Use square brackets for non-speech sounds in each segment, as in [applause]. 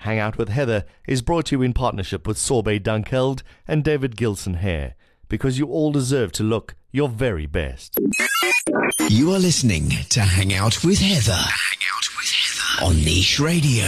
Hang Out with Heather is brought to you in partnership with Sorbet Dunkeld and David Gilson Hair, because you all deserve to look your very best. You are listening to Hang Out with Heather. Hang Out with Heather on Niche Radio.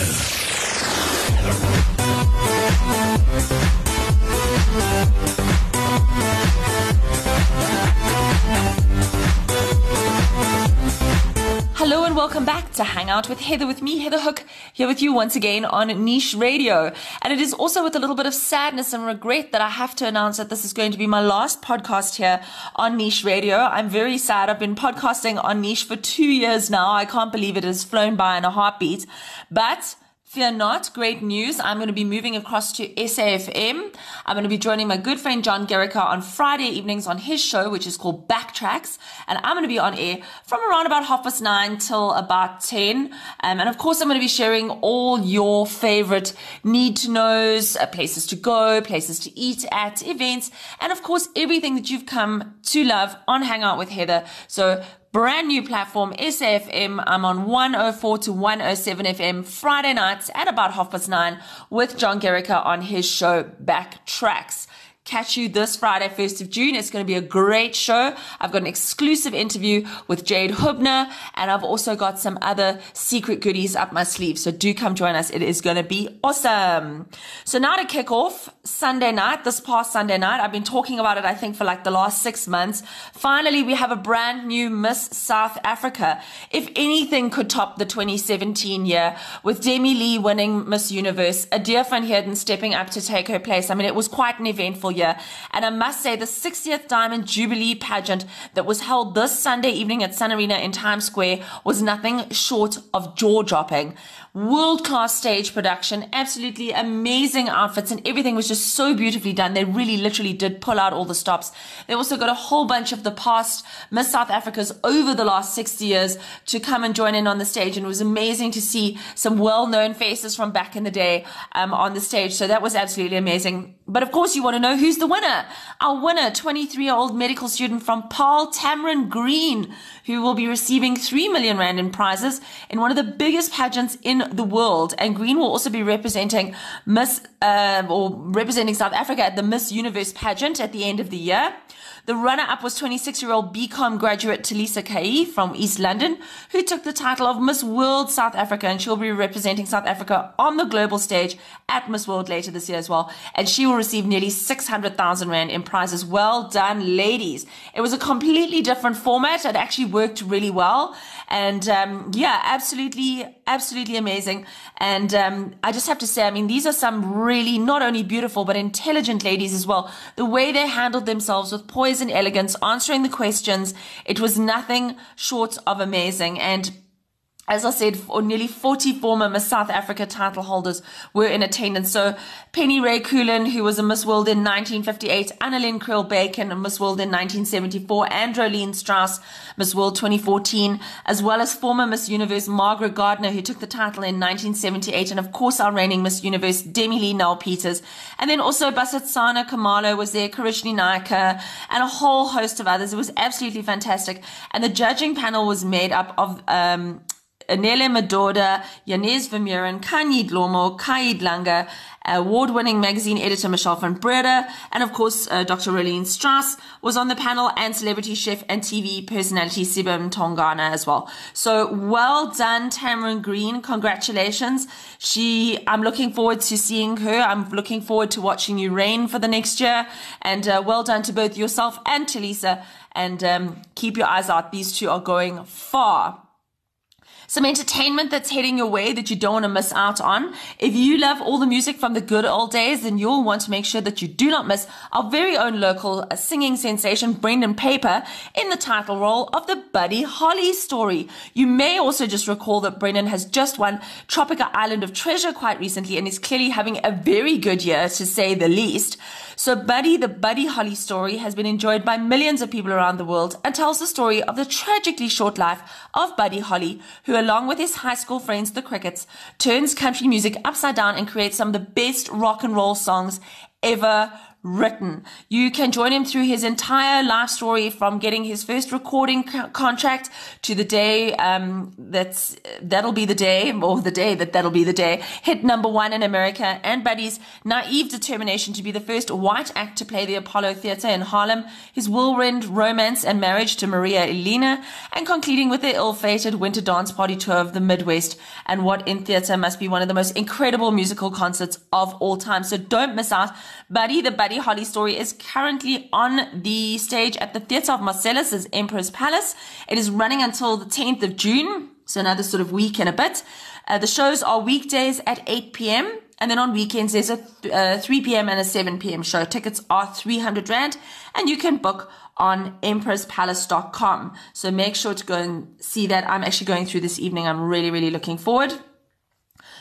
Welcome back to Hang Out with Heather with me, Heather Hook, here with you once again on Niche Radio. And it is also with a little bit of sadness and regret that I have to announce that this is going to be my last podcast here on Niche Radio. I'm very sad. I've been podcasting on Niche for two years now. I can't believe it has flown by in a heartbeat. But Fear not, great news. I'm going to be moving across to SAFM. I'm going to be joining my good friend John Gerrica on Friday evenings on his show, which is called Backtracks. And I'm going to be on air from around about half past nine till about 10. Um, and of course, I'm going to be sharing all your favorite need to knows, uh, places to go, places to eat at, events, and of course, everything that you've come to love on Hangout with Heather. So brand new platform, SAFM. I'm on 104 to 107 FM Friday nights at about half past nine with John Gerrica on his show Backtracks catch you this Friday, 1st of June. It's going to be a great show. I've got an exclusive interview with Jade Hubner, and I've also got some other secret goodies up my sleeve. So do come join us. It is going to be awesome. So now to kick off Sunday night, this past Sunday night, I've been talking about it, I think, for like the last six months. Finally, we have a brand new Miss South Africa. If anything could top the 2017 year with Demi-Leigh winning Miss Universe, Adè van Heerden stepping up to take her place. I mean, it was quite an eventful year. And I must say, the 60th Diamond Jubilee pageant that was held this Sunday evening at Sun Arena in Times Square was nothing short of jaw dropping world class stage production, absolutely amazing outfits, and everything was just so beautifully done. They really literally did pull out all the stops. They also got a whole bunch of the past Miss South Africas over the last 60 years to come and join in on the stage, and it was amazing to see some well known faces from back in the day um, on the stage. So that was absolutely amazing. But of course, you want to know who's the winner. Our winner, 23 year old medical student from Paarl Tamaryn Green, who will be receiving 3 million Rand in prizes in one of the biggest pageants in the world. And Green will also be representing Miss, uh, or representing South Africa at the Miss Universe pageant at the end of the year. The runner up was 26 year old BCom graduate Thulisa Keyi from East London, who took the title of Miss World South Africa, and she'll be representing South Africa on the global stage at Miss World later this year as well. And she will receive nearly 600,000 Rand in prizes. Well done, ladies. It was a completely different format. It actually worked really well. And um, yeah, absolutely, absolutely amazing. And um, I just have to say, I mean, these are some really not only beautiful, but intelligent ladies as well. The way they handled themselves with poise and elegance, answering the questions. It was nothing short of amazing. And as I said, nearly 40 former Miss South Africa title holders were in attendance. So Penny Ray Coelen, who was a Miss World in 1958, Anneline Kriel Bacon, a Miss World in 1974, and Rolene Strauss, Miss World 2014, as well as former Miss Universe Margaret Gardner, who took the title in 1978, and of course our reigning Miss Universe Demi-Leigh Nel-Peters. And then also Basetsana Kumalo was there, Kerishnie Naicker, and a whole host of others. It was absolutely fantastic. And the judging panel was made up of, um, Anele Mdoda, Janez Vermeiren, Khanyi Dhlomo, Khaya Dlanga, award-winning magazine editor Michelle van Breda, and of course, uh, Dr. Rolene Strauss was on the panel and celebrity chef and TV personality Siba Mtongana as well. So well done, Tamaryn Green. Congratulations. She, I'm looking forward to seeing her. I'm looking forward to watching you reign for the next year. And uh, well done to both yourself and Thulisa. And um, keep your eyes out. These two are going far some entertainment that's heading your way that you don't want to miss out on. If you love all the music from the good old days, then you'll want to make sure that you do not miss our very own local uh, singing sensation, Brendan Peyper, in the title role of the Buddy Holly story. You may also just recall that Brendan has just won Tropica Island of Treasure quite recently and is clearly having a very good year, to say the least. So Buddy, the Buddy Holly story has been enjoyed by millions of people around the world and tells the story of the tragically short life of Buddy Holly, who along with his high school friends, the Crickets, turns country music upside down and creates some of the best rock and roll songs ever written. You can join him through his entire life story from getting his first recording co- contract to the day um, that's that'll be the day, or the day that that'll be the day. Hit number one in America, and Buddy's naive determination to be the first white act to play the Apollo Theatre in Harlem. His whirlwind romance and marriage to Maria Elena, and concluding with the ill-fated winter dance party tour of the Midwest, and what in theatre must be one of the most incredible musical concerts of all time. So don't miss out. Buddy, the Buddy Holly story is currently on the stage at the Theatre of Marcellus' Emperor's Palace. It is running until the 10th of June, so another sort of week and a bit. Uh, the shows are weekdays at 8 p.m. And then on weekends, there's a th- uh, 3 p.m. and a 7 p.m. show. Tickets are 300 Rand and you can book on emperorspalace.com. So make sure to go and see that. I'm actually going through this evening. I'm really, really looking forward.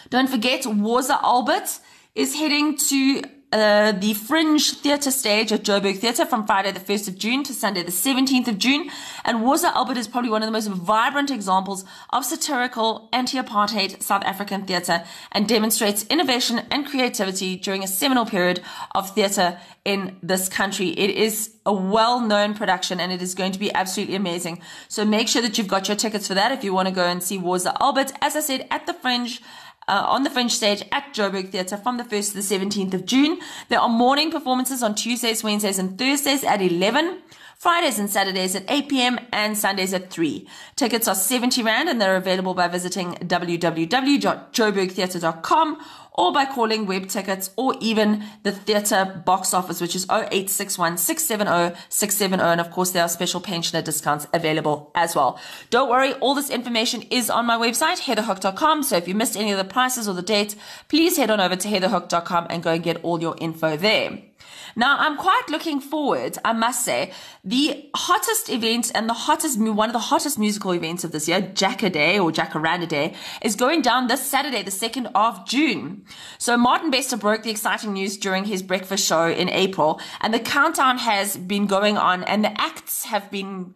Don't forget, Woza Albert is heading to uh, the Fringe Theatre stage at Joburg Theatre from Friday the 1st of June to Sunday the 17th of June. And Woza Albert is probably one of the most vibrant examples of satirical anti-apartheid South African theatre and demonstrates innovation and creativity during a seminal period of theatre in this country. It is a well-known production and it is going to be absolutely amazing. So make sure that you've got your tickets for that if you want to go and see Woza Albert. As I said, at the Fringe, uh, on the Fringe stage at Joburg Theatre from the 1st to the 17th of June. There are morning performances on Tuesdays, Wednesdays, and Thursdays at 11. Fridays and Saturdays at 8 p.m. and Sundays at 3. Tickets are 70 Rand and they're available by visiting www.joburgtheatre.com or by calling web tickets or even the theatre box office, which is 0861 670 670. And of course, there are special pensioner discounts available as well. Don't worry, all this information is on my website, heatherhook.com. So if you missed any of the prices or the dates, please head on over to heatherhook.com and go and get all your info there. Now, I'm quite looking forward, I must say, the hottest event and the hottest, one of the hottest musical events of this year, Jacka Day or Jacaranda Day, is going down this Saturday, the 2nd of June. So Martin Bester broke the exciting news during his breakfast show in April, and the countdown has been going on, and the acts have been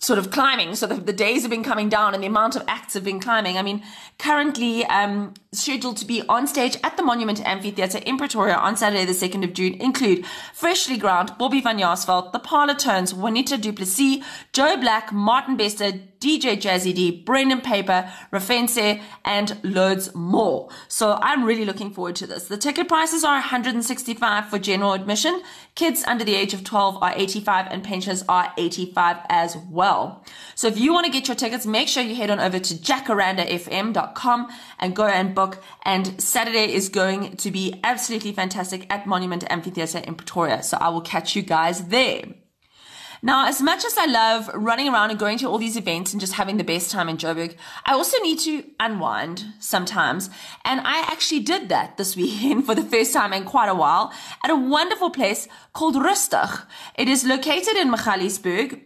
sort of climbing. So the, the, days have been coming down and the amount of acts have been climbing. I mean, currently um, scheduled to be on stage at the Monument Amphitheatre in Pretoria on Saturday, the 2nd of June, include Freshly Ground, Bobby Van Jaarsveld, The Parlotones, Juanita Duplessis, Joe Black, Martin Bester, DJ Jazzy D, Brendan Peyper, Refentse, and loads more. So I'm really looking forward to this. The ticket prices are 165 for general admission. Kids under the age of 12 are 85 and pensioners are 85 as well. So if you want to get your tickets, make sure you head on over to jacarandafm.com and go and book. And Saturday is going to be absolutely fantastic at Monument Amphitheatre in Pretoria. So I will catch you guys there. Now, as much as I love running around and going to all these events and just having the best time in Joburg, I also need to unwind sometimes. And I actually did that this [laughs] weekend for the first time in quite a while at a wonderful place called Rustig. It is located in Magaliesburg.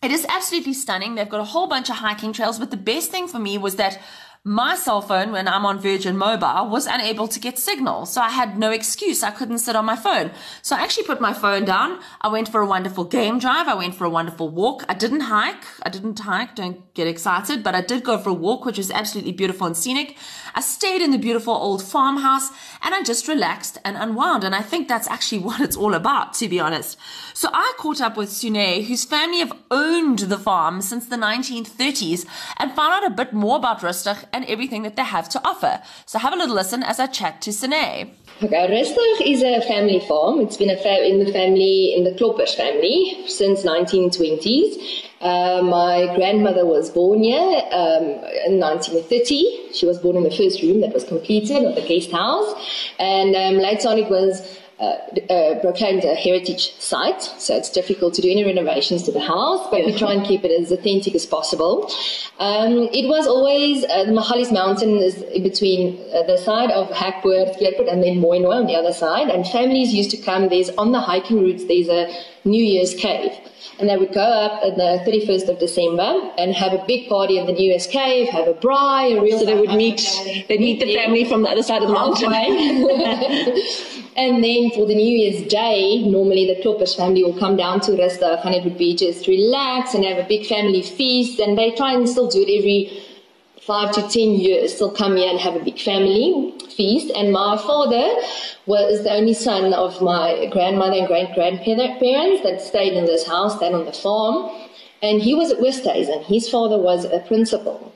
It is absolutely stunning. They've got a whole bunch of hiking trails, but the best thing for me was that my cell phone, when I'm on Virgin Mobile, was unable to get signal. So I had no excuse. I couldn't sit on my phone. So I actually put my phone down. I went for a wonderful game drive. I went for a wonderful walk. I didn't hike. I didn't hike. Don't get excited, but I did go for a walk, which was absolutely beautiful and scenic. I stayed in the beautiful old farmhouse and I just relaxed and unwound. And I think that's actually [laughs] what it's all about, to be honest. So I caught up with Sune, whose family have owned the farm since the 1930s and found out a bit more about Rustig and everything that they have to offer. So have a little listen as I chat to Sine. Okay, Rustig is a family farm. It's been a fa- in the family, in the Kloppers family since 1920s. Uh, my grandmother was born here um, in 1930. She was born in the first room that was completed of the guest house. And um, later on it was uh, uh, proclaimed a heritage site, so it's difficult to do any renovations to the house, but we try and keep it as authentic as possible. Um, it was always uh, the Magalies Mountain is between uh, the side of Hekpoort, Keerput, and then Mooinooi on the other side, and families used to come. There's on the hiking routes. There's a New Year's cave. And they would go up on the 31st of December and have a big party in the New Year's cave, have a braai, a real So they would meet, they'd meet the family from the other side of the mountain. [laughs] and then for the New Year's Day, normally the Kloppers family will come down to Rustig and it would be just relax and have a big family feast. And they try and still do it every five to ten years still come here and have a big family feast. And my father was the only son of my grandmother and great grandparents that stayed in this house, stayed on the farm. And he was at Westhuizen. His father was a principal.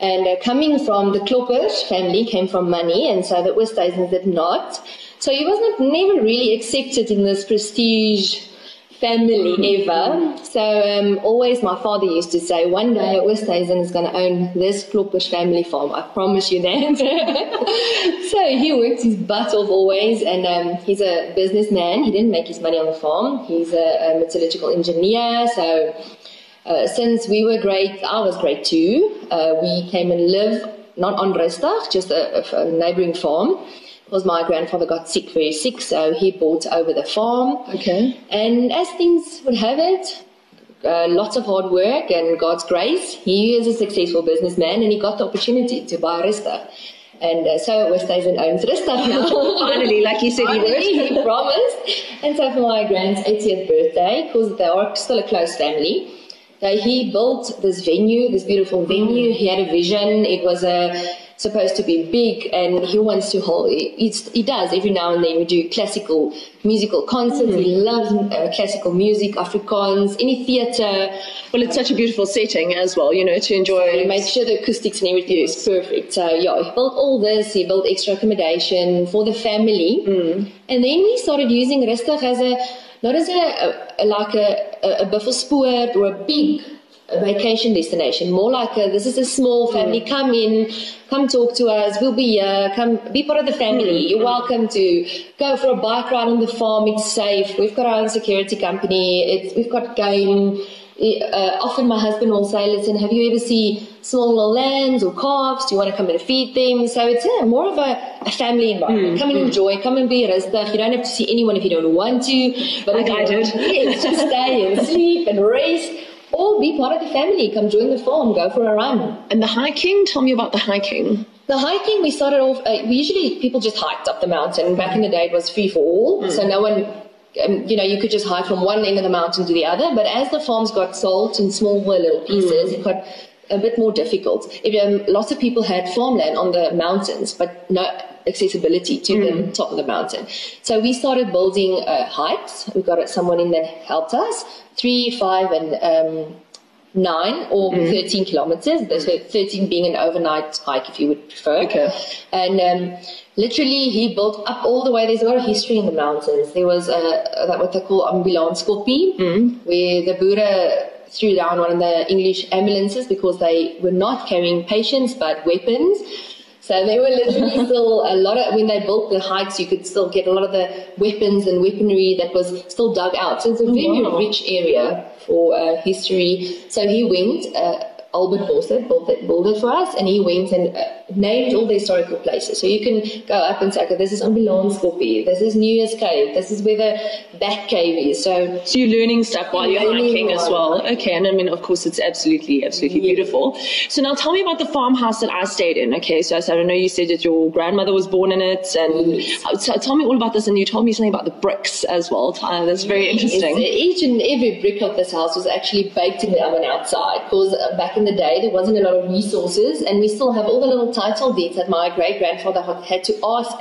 And uh, coming from the Kloppers family came from money, and so the Westhuizens did not. So he was not never really accepted in this prestige family ever. So um, always my father used to say, one day Westhuizen is going to own this Kloppers family farm. I promise you that. [laughs] so he worked his butt off always, and um, he's a businessman. He didn't make his money on the farm. He's a, a metallurgical engineer. So uh, since we were great, I was great too. uh, we came and lived not on Rustig, just a, a, a neighboring farm. Because my grandfather got sick, very sick, so he bought over the farm. Okay. And as things would have it, uh, lots of hard work and God's grace, he is a successful businessman and he got the opportunity to buy Rustig. And uh, so Westhuizen owns Rustig now. [laughs] Finally, like you said, he Finally, would. he promised. And so for my grand's 80th birthday, because they are still a close family, so he built this venue, this beautiful venue. He had a vision. It was a supposed to be big, and he wants to hold. It's, he does every now and then. We do classical musical concerts. He loves uh, classical music, Afrikaans, any theatre. Well, it's such a beautiful setting as well, you know, to enjoy. He made sure the acoustics and everything is perfect. So yeah, he built all this. He built extra accommodation for the family, and then we started using Rustig as a not as a, a, a like a, a, a buffelspoort or a big vacation destination. More like a, this is a small hmm. family. Come in, come talk to us. We'll be here. Come be part of the family. Hmm. You're welcome to go for a bike ride on the farm. It's safe. We've got our own security company. It's, we've got game. Uh, often my husband will say, listen, have you ever seen small little lambs or calves? Do you want to come and feed them? So it's yeah, more of a, a family hmm. environment. Come and enjoy. Come and be a Rustig. You don't have to see anyone if you don't want to. But Like I did. [laughs] Yes, just stay and [laughs] sleep and rest. Or be part of the family. Come join the farm. Go for a run. And the hiking, tell me about the hiking. The hiking, we started off, uh, we usually people just hiked up the mountain. Back in the day, it was free for all. So no one, um, you know, you could just hike from one end of the mountain to the other. But as the farms got sold in smaller little pieces, it got a bit more difficult. If, um, lots of people had farmland on the mountains, but no accessibility to the top of the mountain. So we started building uh, hikes. We got someone in that helped us. Three, five, and um, nine or 13 kilometers. A 13 being an overnight hike if you would prefer. Okay. And um, literally he built up all the way. There's a lot of history in the mountains. There was a, that what they call ambulance Koppie, where the Buddha threw down one of the English ambulances because they were not carrying patients but weapons. So they were literally [laughs] still a lot of when they built the hikes, you could still get a lot of the weapons and weaponry that was still dug out. So it's a very wow. rich area for uh, history. So he went. Uh, Albert Borsett built it, built it for us, and he went and uh, named all the historical places. So you can go up and say, okay, this is Ambulance Koppie, this is New Year's Cave, this is where the back cave is. So So you're learning stuff while you're hiking as well. Okay, and I mean, of course, it's absolutely, absolutely beautiful. So now tell me about the farmhouse that I stayed in. Okay, so I said, I know you said that your grandmother was born in it, and uh, so tell me all about this. And you told me something about the bricks as well. Uh, that's very interesting. Yes, each and every brick of this house was actually baked in the oven outside because uh, back in the day there wasn't a lot of resources, and we still have all the little title deeds that my great grandfather had had to ask.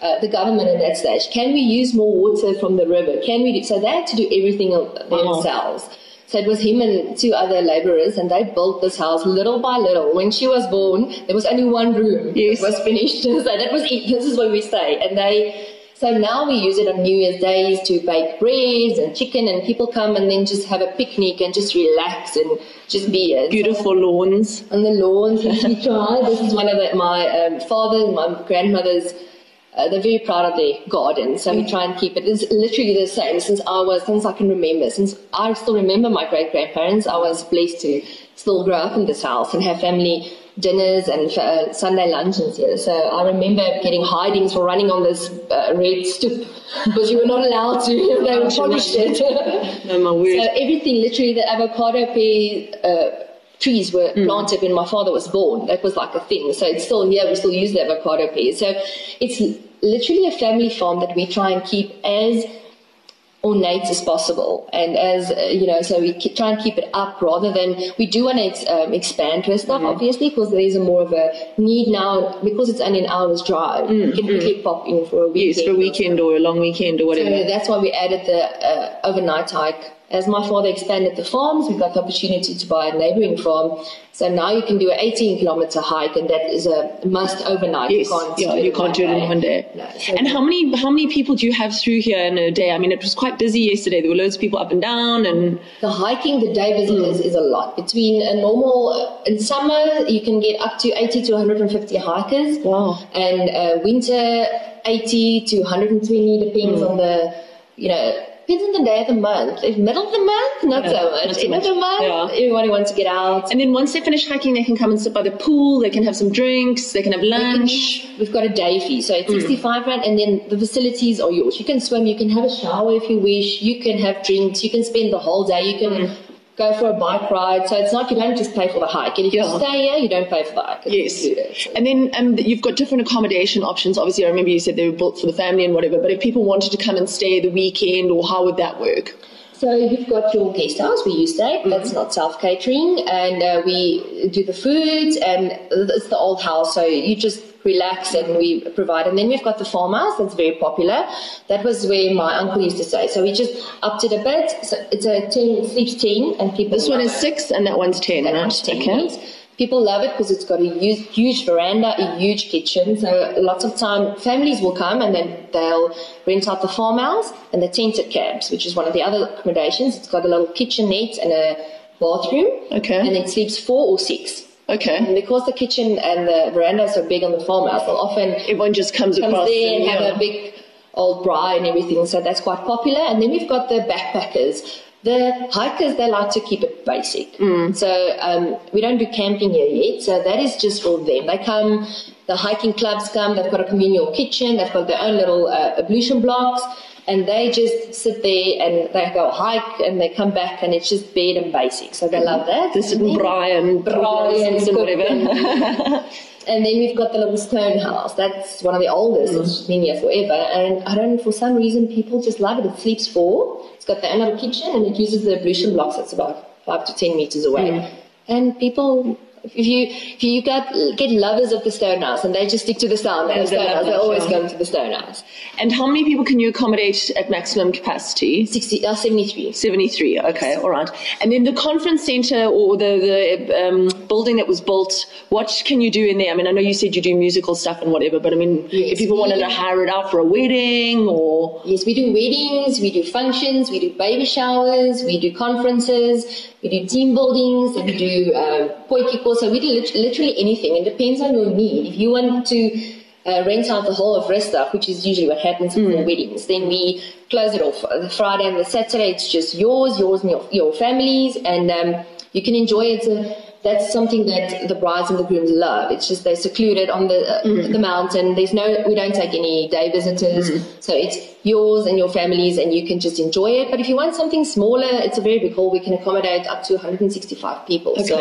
Uh, the government at that stage, can we use more water from the river? Can we do so? They had to do everything themselves. So it was him and two other laborers, and they built this house little by little. When she was born, there was only one room. Yes. It was finished. [laughs] so that was it. This is where we stay. And they, so now we use it on New Year's days to bake breads and chicken, and people come and then just have a picnic and just relax and just be it. Beautiful lawns. On the lawns, we try. This is one of the, my um, father and my grandmother's. Uh, they're very proud of their garden, so we try and keep it. It's literally the same since I was, since I can remember. Since I still remember my great grandparents, I was blessed to still grow up in this house and have family dinners and uh, Sunday luncheons here. So I remember getting hidings for running on this uh, red stoop [laughs] because you were not allowed to. they would polish it. Oh my word. So everything, literally, the avocado pear uh, trees were Mm. planted when my father was born. That was like a thing. So it's still here. We still use the avocado pear. So it's literally a family farm that we try and keep as ornate as possible. And as, uh, you know, so we ke- try and keep it up rather than, we do want to um, expand Rustig, obviously, because there is a more of a need now, because it's only an hour's drive. You can quickly pop in for a weekend. Yes, for a weekend or a long weekend or So whatever. that's why we added the uh, overnight hike. As my father expanded the farms, we got the opportunity to buy a neighboring farm. So now you can do an 18 kilometer hike, and that is a must overnight. Yes, you can't yeah, do it you in can't do it in one day. No, so And how many how many people do you have through here in a day? I mean, it was quite busy yesterday. There were loads of people up and down, and the hiking, the day visitors is a lot. Between a normal, in summer, you can get up to 80 to 150 hikers. Wow. And uh, winter, 80 to 120, depends on the, you know, depends on the day of the month. If middle of the month, not Yeah, so much. not so End of the month, Yeah. everybody wants to get out. and then once they finish hiking, they can come and sit by the pool. They can have some drinks. They can have lunch. We've got a day fee, so it's mm. 65 rand, and then the facilities are yours. You can swim, you can have a shower if you wish, you can have drinks, you can spend the whole day, you can mm. Go for a bike ride. So it's like you don't just pay for the hike, and if Yeah. you stay here, you don't pay for the hike. It's Yes. And then um, you've got different accommodation options. Obviously, I remember you said they were built for the family and whatever. But if people wanted to come and stay the weekend, or how would that work? So you've got your guest house where you stay. That's not self catering, and uh, we do the food, and it's the old house. So you just relax, and we provide. And then we've got the farmhouse that's very popular. That was where my uncle used to stay. So we just upped it a bit. So it's a ten it sleeps ten, and people. This one is it. six, and that one's ten, That right? one's 10 Okay. minutes. People love it because it's got a huge, huge veranda, a huge kitchen. So lots of time, families will come and then they'll rent out the farmhouse and the tented cabs, which is one of the other accommodations. It's got a little kitchenette and a bathroom. Okay. And it sleeps four or six. And Okay. because the kitchen and the veranda are so big on the farmhouse, they'll often Everyone just comes, comes across there and have yeah. a big old braai and everything. So that's quite popular. And then we've got the backpackers. The hikers, they like to keep it basic. So um, we don't do camping here yet. So that is just for them. They come, the hiking clubs come, they've got a communal kitchen, they've got their own little uh, ablution blocks. And they just sit there and they go hike and they come back and it's just bed and basic. So they love that. They sit and braai and whatever. [laughs] and- then we've got the little stone house. That's one of the oldest. Mm. It's been here forever. And I don't, for some reason, people just love it. It sleeps four. It's got their own little kitchen and it uses the ablution blocks. It's about five to ten meters away. And people, if you if you got get lovers of the stone house and they just stick to the stone, Yeah, the stone house, they always come to the stone house. And how many people can you accommodate at maximum capacity? 60, uh, 73. 73, okay, all right. And then the conference centre or the, the um, building that was built, what can you do in there? I mean, I know you said you do musical stuff and whatever, but I mean, Yes, if people we- wanted to hire it out for a wedding or. Yes, we do weddings, we do functions, we do baby showers, we do conferences, we do team buildings, and we do um, potjiekos. So we do lit- literally anything. It depends on your need. If you want to uh, rent out the whole of Rustig, which is usually what happens for weddings, then we close it off. The Friday and the Saturday, it's just yours, yours and your, your families, and um, you can enjoy it. That's something that the brides and the grooms love. It's just they're secluded on the uh, the mountain. There's no, we don't take any day visitors, so it's yours and your families, and you can just enjoy it. But if you want something smaller, it's a very big hall. We can accommodate up to 165 people. So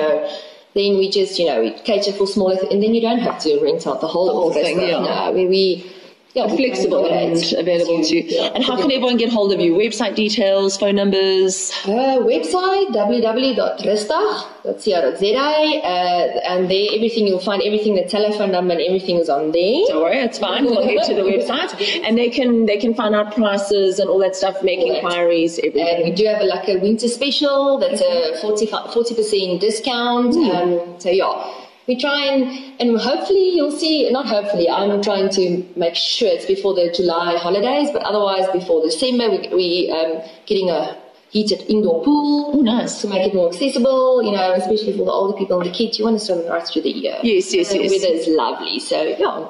then we just, you know, we cater for smaller, th- and then you don't have to rent out the whole, whole thing, yeah. No, we, we yeah, Flexible and available to you. And how can everyone get hold of you? Website details, phone numbers? Uh, website www.rustig.co.za uh, and there everything you'll find everything the telephone number and everything is on there. Don't worry, it's fine. We'll head to the [laughs] website, and they can they can find out prices and all that stuff, make All inquiries, and we do have a, like a winter special that's a 40 percent discount. Um, so yeah we try and and hopefully you'll see not hopefully I'm trying to make sure it's before the July holidays but otherwise before December we, we um, getting a heated indoor pool Oh, nice. to make it more accessible you know especially for the older people and the kids you want to swim right through the year Yes, yes, yes. the weather is lovely so yeah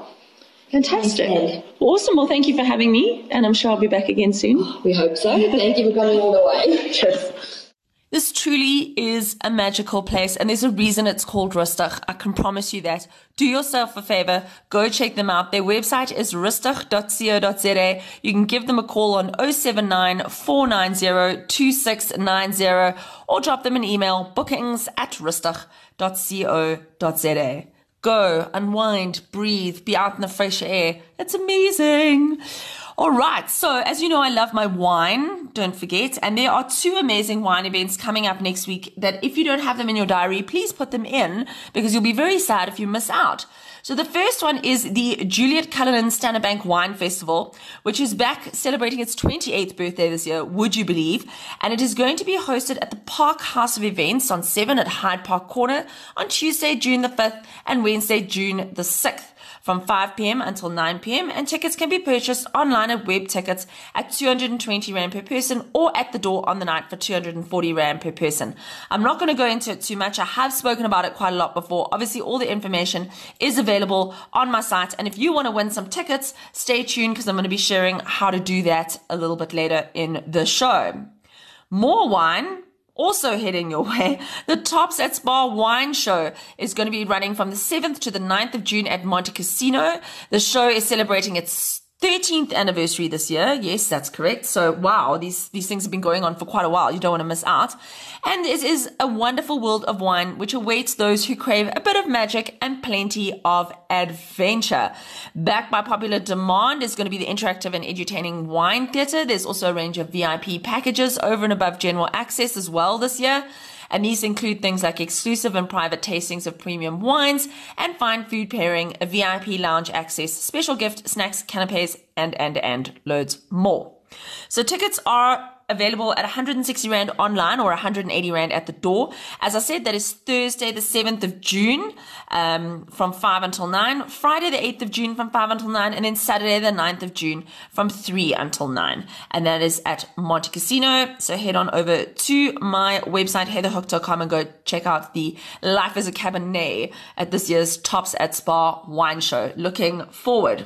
Fantastic. Okay. Awesome. Well, thank you for having me, and I'm sure I'll be back again soon. [gasps] we hope so thank you for coming all the way [laughs] This truly is a magical place, and there's a reason it's called Rustig. I can promise you that. Do yourself a favor, go check them out. Their website is rustig.co.za. You can give them a call on 079 490 2690 or drop them an email bookings at rustig.co.za. Go, unwind, breathe, be out in the fresh air. It's amazing. All right. So, as you know, I love my wine. Don't forget. And there are two amazing wine events coming up next week that if you don't have them in your diary, please put them in because you'll be very sad if you miss out. So the first one is the Juliet Cullinan Standard Bank Wine Festival, which is back celebrating its 28th birthday this year, would you believe? And it is going to be hosted at the Park House of Events on 7 at Hyde Park Corner on Tuesday, June the 5th and Wednesday, June the 6th from 5 p.m. until 9 p.m. and tickets can be purchased online at web tickets at 220 rand per person or at the door on the night for 240 rand per person. I'm not going to go into it too much. I have spoken about it quite a lot before. Obviously, all the information is available on my site. And if you want to win some tickets, stay tuned because I'm going to be sharing how to do that a little bit later in the show. More wine also heading your way, the Tops at SPAR Wine Show is going to be running from the 7th to the 9th of June at Montecasino. The show is celebrating its 13th anniversary this year. Yes, that's correct. So wow, these, these things have been going on for quite a while. You don't want to miss out. And it is a wonderful world of wine which awaits those who crave a bit of magic and plenty of adventure. Backed by popular demand is going to be the interactive and edutaining wine theatre. There's also a range of VIP packages over and above general access as well this year. And these include things like exclusive and private tastings of premium wines and fine food pairing, a VIP lounge access, special gift, snacks, canapes, and, and, and loads more. So tickets are available at 160 Rand online or 180 Rand at the door. As I said, that is Thursday, the 7th of June, um, from 5 until 9, Friday, the 8th of June from 5 until 9, and then Saturday, the 9th of June from 3 until 9. And that is at Montecasino. So head on over to my website, heatherhook.com and go check out the Life as a Cabernet at this year's Tops at SPAR wine show. Looking forward.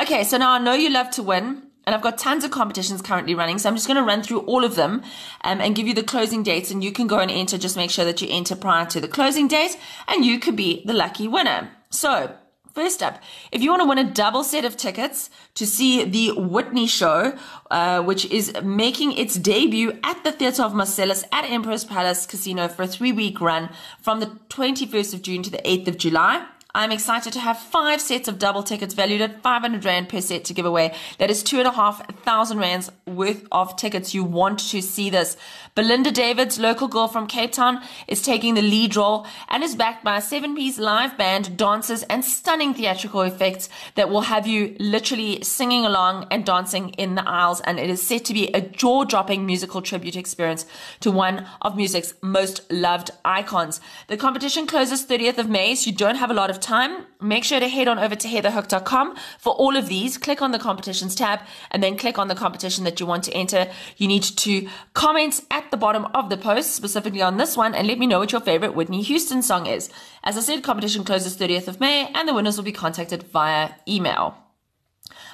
Okay, so now I know you love to win. And I've got tons of competitions currently running. So I'm just going to run through all of them um, and give you the closing dates. And you can go and enter. Just make sure that you enter prior to the closing date and you could be the lucky winner. So First up, if you want to win a double set of tickets to see the Whitney show, uh, which is making its debut at the Theatre of Marcellus at Emperors Palace Casino for a three week run from the 21st of June to the 8th of July, I'm excited to have five sets of double tickets valued at 500 Rand per set to give away. That is two and a half thousand Rands worth of tickets. You want to see this. Belinda Davids, local girl from Cape Town, is taking the lead role and is backed by a seven piece live band, dancers, and stunning theatrical effects that will have you literally singing along and dancing in the aisles. And it is set to be a jaw dropping musical tribute experience to one of music's most loved icons. The competition closes 30th of May, so you don't have a lot of time, make sure to head on over to heatherhook.com for all of these. Click on the competitions tab and then click on the competition that you want to enter. You need to comment at the bottom of the post, specifically on this one, and let me know what your favorite Whitney Houston song is. As I said, competition closes 30th of May and the winners will be contacted via email.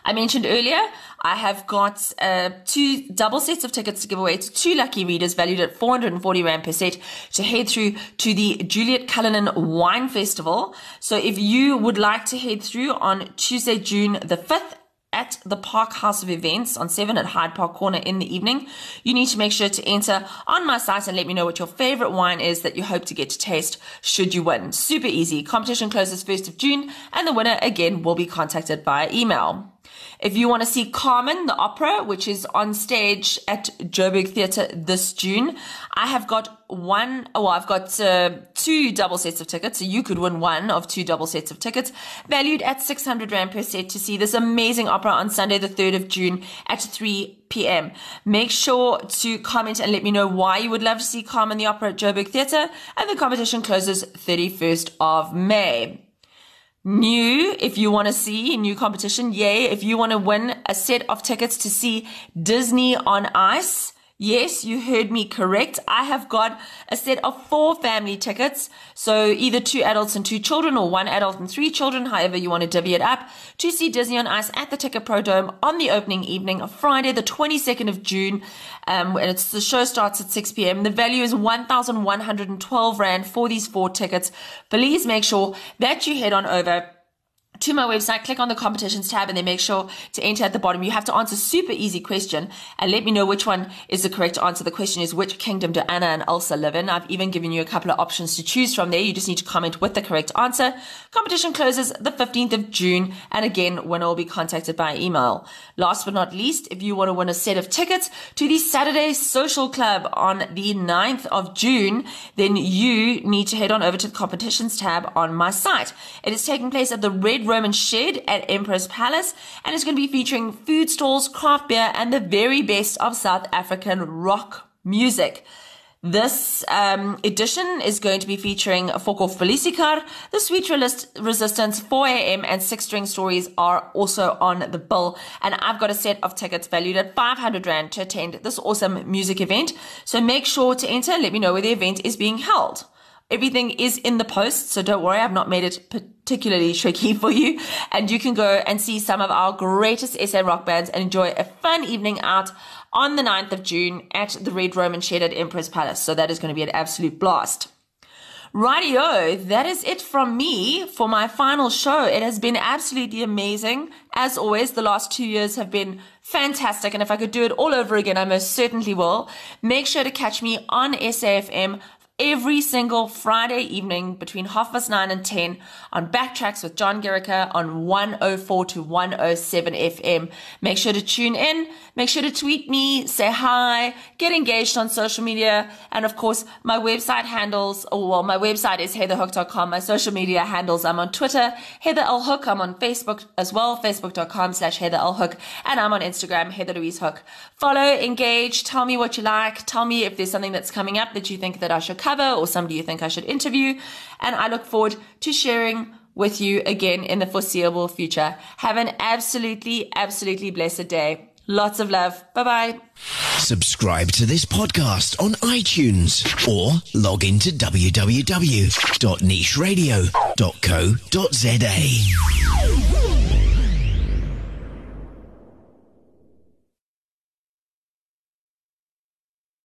I mentioned earlier, I have got uh, two double sets of tickets to give away to two lucky readers valued at 440 Rand per set to head through to the Juliet Cullinan Wine Festival. So if you would like to head through on Tuesday, June the 5th, at the Park House of Events on 7 at Hyde Park Corner in the evening. You need to make sure to enter on my site and let me know what your favorite wine is that you hope to get to taste should you win. Super easy. Competition closes 1st of June and the winner again will be contacted via email. If you want to see Carmen, the opera, which is on stage at Joburg Theatre this June, I have got one, oh, I've got uh, two double sets of tickets. So you could win one of two double sets of tickets valued at 600 Rand per set to see this amazing opera on Sunday, the 3rd of June at 3 p.m. Make sure to comment and let me know why you would love to see Carmen the Opera at Joburg Theatre. And the competition closes 31st of May new if you want to see new competition yay. If you want to win a set of tickets to see disney on ice Yes, you heard me correct. I have got a set of four family tickets. So either two adults and two children or one adult and three children, however you want to divvy it up, to see Disney on Ice at the Ticket Pro Dome on the opening evening of Friday, the 22nd of June. Um, and it's the show starts at 6 p.m. The value is 1,112 Rand for these four tickets. Please make sure that you head on over to my website, click on the competitions tab and then make sure to enter at the bottom. You have to answer super easy question and let me know which one is the correct answer. The question is which kingdom do Anna and Elsa live in? I've even given you a couple of options to choose from there. You just need to comment with the correct answer. Competition closes the 15th of June and again, winner will be contacted by email. Last but not least, if you want to win a set of tickets to the Saturday Social Club on the 9th of June, then you need to head on over to the competitions tab on my site. It is taking place at the Red Roman Shed at Emperors Palace, and it's going to be featuring food stalls, craft beer, and the very best of South African rock music. This um, edition is going to be featuring Fokofpolisiekar, the Sweet Resistance, 4am, and Six String Stories are also on the bill. And I've got a set of tickets valued at 500 Rand to attend this awesome music event. So make sure to enter and let me know where the event is being held. Everything is in the post, so don't worry, I've not made it particularly tricky for you. And you can go and see some of our greatest SA rock bands and enjoy a fun evening out on the 9th of June at the Red Roman Shed at Emperors Palace. So that is going to be an absolute blast. Rightio, that is it from me for my final show. It has been absolutely amazing. As always, the last two years have been fantastic. And if I could do it all over again, I most certainly will. Make sure to catch me on SAFM every single Friday evening between half past nine and 10 on Backtracks with John Gerica on 104 to 107 FM. Make sure to tune in. Make sure to tweet me, say hi, get engaged on social media. And of course, my website handles, oh, well, my website is heatherhook.com. My social media handles, I'm on Twitter, Heather L. Hook. I'm on Facebook as well, facebook.com slash Heather L. Hook. And I'm on Instagram, Heather Louise Hook. Follow, engage, tell me what you like. Tell me if there's something that's coming up that you think that I should cover or somebody you think I should interview. And I look forward to sharing with you again in the foreseeable future. Have an absolutely, absolutely blessed day. Lots of love. Bye bye. Subscribe to this podcast on iTunes or log into www.nicheradio.co.za.